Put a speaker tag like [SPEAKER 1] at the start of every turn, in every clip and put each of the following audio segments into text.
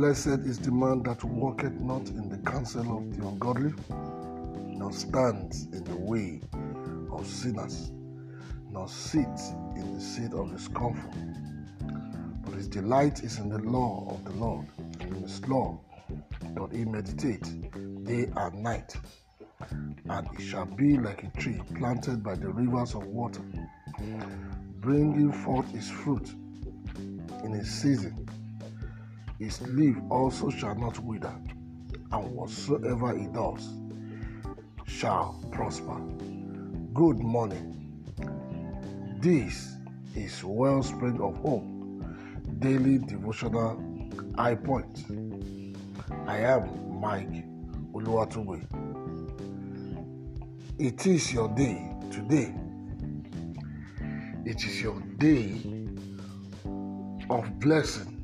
[SPEAKER 1] Blessed is the man that walketh not in the counsel of the ungodly, nor stands in the way of sinners, nor sits in the seat of the scornful. But his delight is in the law of the Lord, and in his law doth he meditate day and night. And it shall be like a tree planted by the rivers of water, bringing forth its fruit in its season. His leaf also shall not wither, and whatsoever he does shall prosper. Good morning. This is Wellspring of Hope, daily devotional high point. I am Mike Uluwatugwe. It is your day today. It is your day of blessing,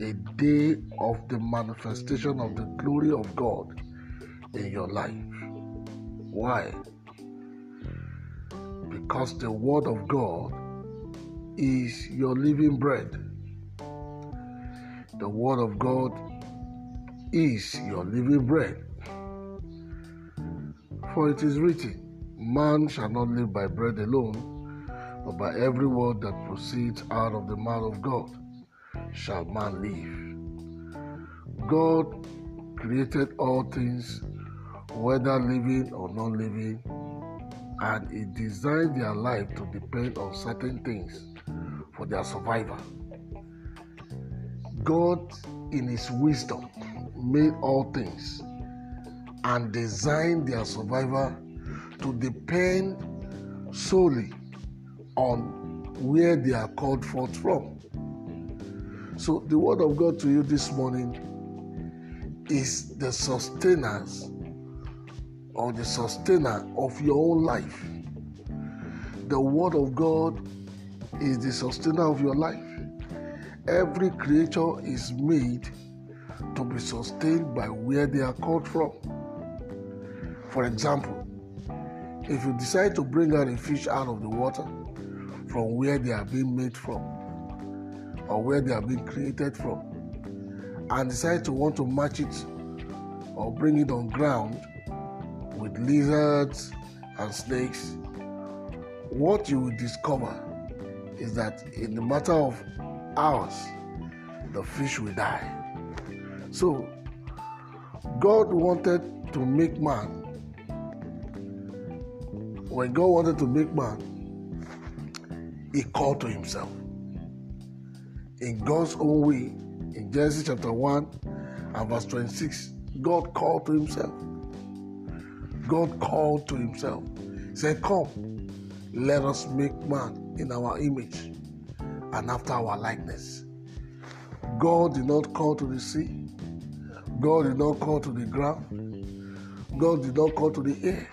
[SPEAKER 1] a day of the manifestation of the glory of God in your life. Why? Because the Word of God is your living bread. The Word of God is your living bread. For it is written, Man shall not live by bread alone, but by every word that proceeds out of the mouth of God shall man live. God created all things, whether living or non living, and He designed their life to depend on certain things for their survival. God, in His wisdom, made all things and designed their survival to depend solely on where they are called forth from. So, the word of God to you this morning is the sustainers or the sustainer of your own life. The word of God is the sustainer of your life. Every creature is made to be sustained by where they are called from. For example, if you decide to bring out a fish out of the water from where they are being made from or where they are being created from and decide to want to match it or bring it on ground with lizards and snakes, what you will discover is that in the matter of hours, the fish will die. So, God wanted to make man. When God wanted to make man, He called to Himself. In God's own way, in Genesis chapter 1 and verse 26, God called to Himself. God called to Himself. He said, Come, let us make man in our image and after our likeness. God did not call to the sea. God did not call to the ground. God did not call to the air.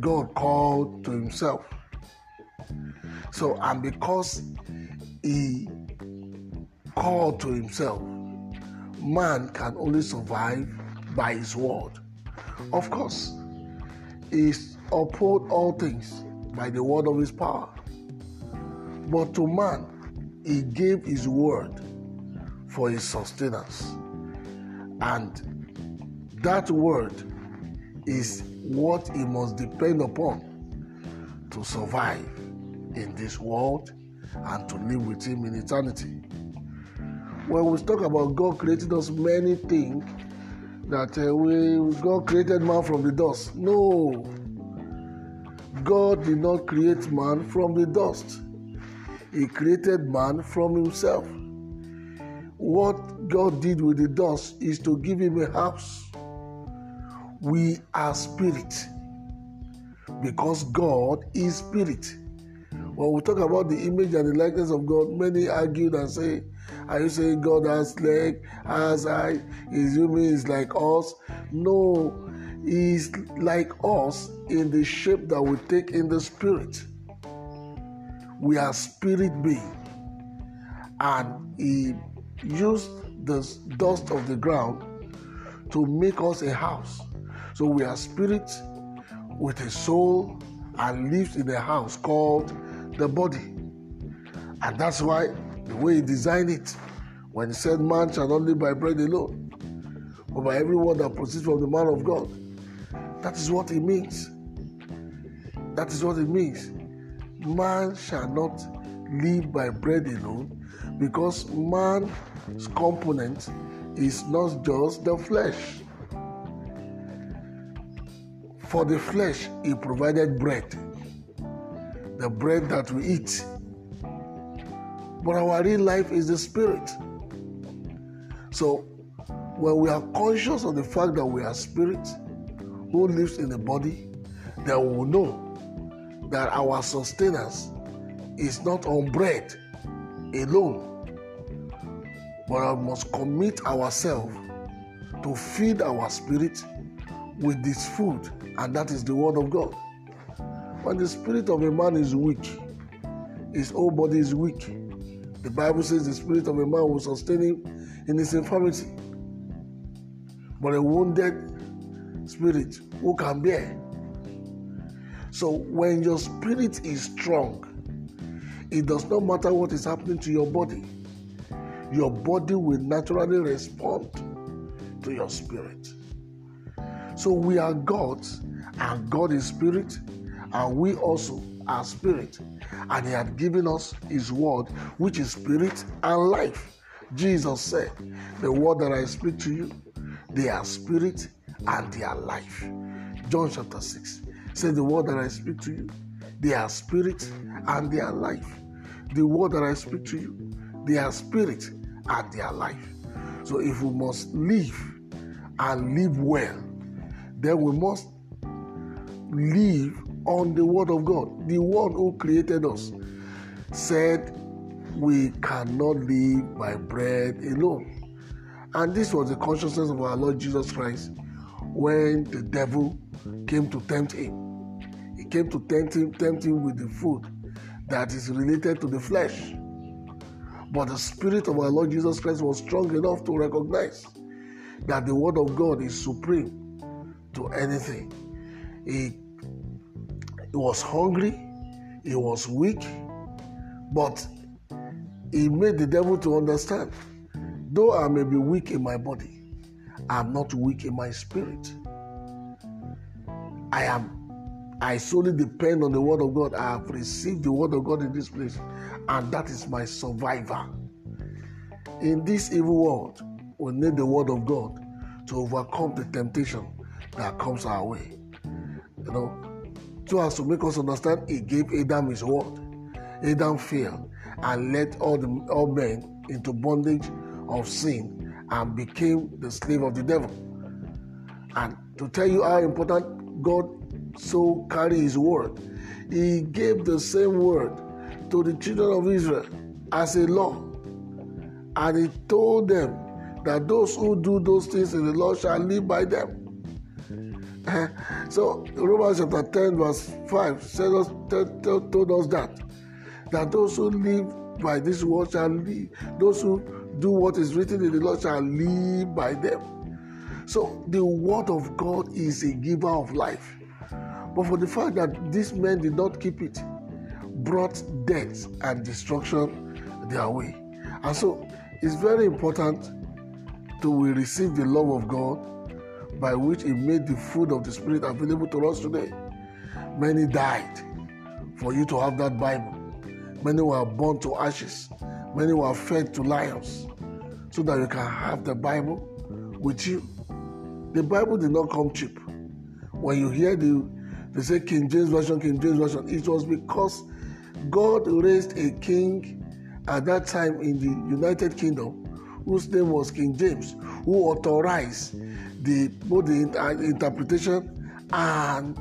[SPEAKER 1] God called to himself. So, and because he called to himself, man can only survive by his word. Of course, he uphold all things by the word of his power. But to man, he gave his word for his sustenance. And that word is what he must depend upon to survive in this world and to live with him in eternity. When we talk about God creating us, many think that uh, we God created man from the dust. No, God did not create man from the dust. He created man from himself. What God did with the dust is to give him a house. We are spirit because God is spirit. When we talk about the image and the likeness of God, many argue and say, Are you saying God has leg, has eye, is human, is like us? No, He's like us in the shape that we take in the spirit. We are spirit being. And He used the dust of the ground to make us a house. So we are spirit with a soul and lives in a house called the body. And that's why the way he designed it When he said, Man shall not live by bread alone, but by every word that proceeds from the mouth of God. That is what it means. That is what it means. Man shall not live by bread alone because man's component is not just the flesh. For the flesh, he provided bread, the bread that we eat. But our real life is the spirit. So, when we are conscious of the fact that we are spirit who lives in the body, then we will know that our sustenance is not on bread alone, but we must commit ourselves to feed our spirit with this food, and that is the word of God. When the spirit of a man is weak, his whole body is weak. The Bible says the spirit of a man will sustain him in his infirmity. But a wounded spirit who can bear. So when your spirit is strong, it does not matter what is happening to your body, your body will naturally respond to your spirit. So we are gods, and God is spirit, and we also are spirit. And He had given us His word, which is spirit and life. Jesus said, The word that I speak to you, they are spirit and they are life. John chapter 6 said, The word that I speak to you, they are spirit and they are life. The word that I speak to you, they are spirit and they are life. So if we must live and live well, then we must live on the word of God. The one who created us said we cannot live by bread alone. And this was the consciousness of our Lord Jesus Christ when the devil came to tempt him. He came to tempt him, tempt him with the food that is related to the flesh. But the Spirit of our Lord Jesus Christ was strong enough to recognize that the Word of God is supreme to anything. He, he was hungry, he was weak, but he made the devil to understand though I may be weak in my body, I'm not weak in my spirit. I am I solely depend on the word of God. I have received the word of God in this place, and that is my survivor. In this evil world, we need the word of God to overcome the temptation that comes our way. You know, so as to make us understand, He gave Adam His word. Adam failed and led all the all men into bondage of sin and became the slave of the devil. And to tell you how important God so carry his word, he gave the same word to the children of Israel as a law. And he told them that those who do those things in the law shall live by them. so Romans chapter 10, verse 5 said us, told us that that those who live by this word shall live. Those who do what is written in the law shall live by them. So the word of God is a giver of life. But for the fact that these men did not keep it, brought death and destruction their way. And so it's very important to receive the love of God by which He made the food of the Spirit available to us today. Many died for you to have that Bible. Many were born to ashes. Many were fed to lions so that you can have the Bible with you. The Bible did not come cheap. When you hear the they say King James Version, King James Version, it was because God raised a king at that time in the United Kingdom whose name was King James, who authorized the both the interpretation and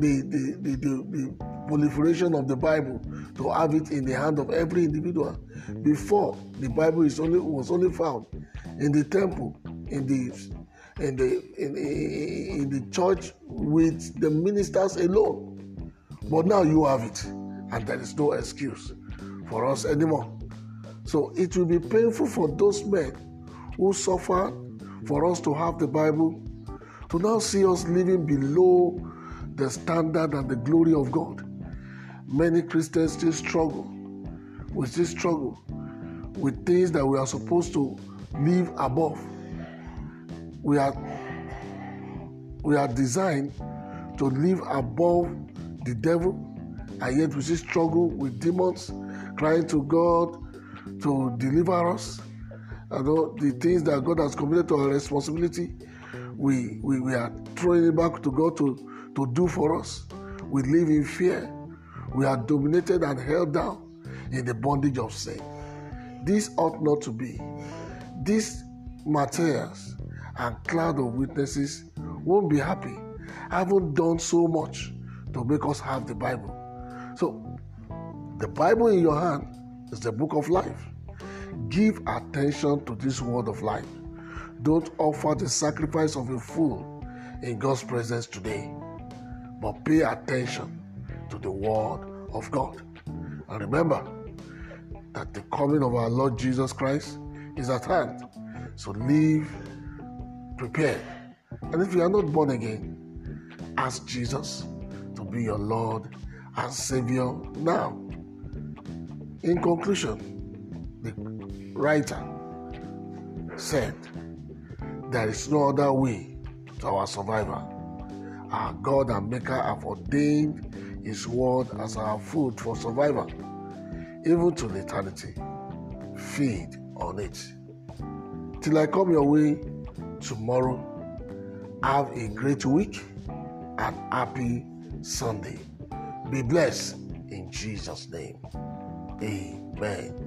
[SPEAKER 1] the, the, the, the, the proliferation of the Bible to have it in the hand of every individual. Before the Bible is only was only found in the temple, in the in the in, in the church with the ministers alone. But now you have it, and there is no excuse for us anymore. So it will be painful for those men who suffer for us to have the Bible to now see us living below the standard and the glory of God. Many Christians still struggle with this struggle with things that we are supposed to live above. We are we are designed to live above the devil, and yet we still struggle with demons, crying to God to deliver us. You know, the things that God has committed to our responsibility, we, we, we are throwing it back to God to, to do for us. We live in fear. We are dominated and held down in the bondage of sin. This ought not to be. These materials and cloud of witnesses won't be happy. I haven't done so much to make us have the Bible. So, the Bible in your hand is the book of life. Give attention to this word of life. Don't offer the sacrifice of a fool in God's presence today, but pay attention to the word of God. And remember that the coming of our Lord Jesus Christ is at hand. So live prepared. And if you are not born again, ask Jesus to be your Lord and Savior now. In conclusion, the writer said, There is no other way to our survival. Our God and Maker have ordained His word as our food for survival, even to eternity. Feed on it. Till I come your way tomorrow, have a great week and happy Sunday. Be blessed in Jesus' name. Amen.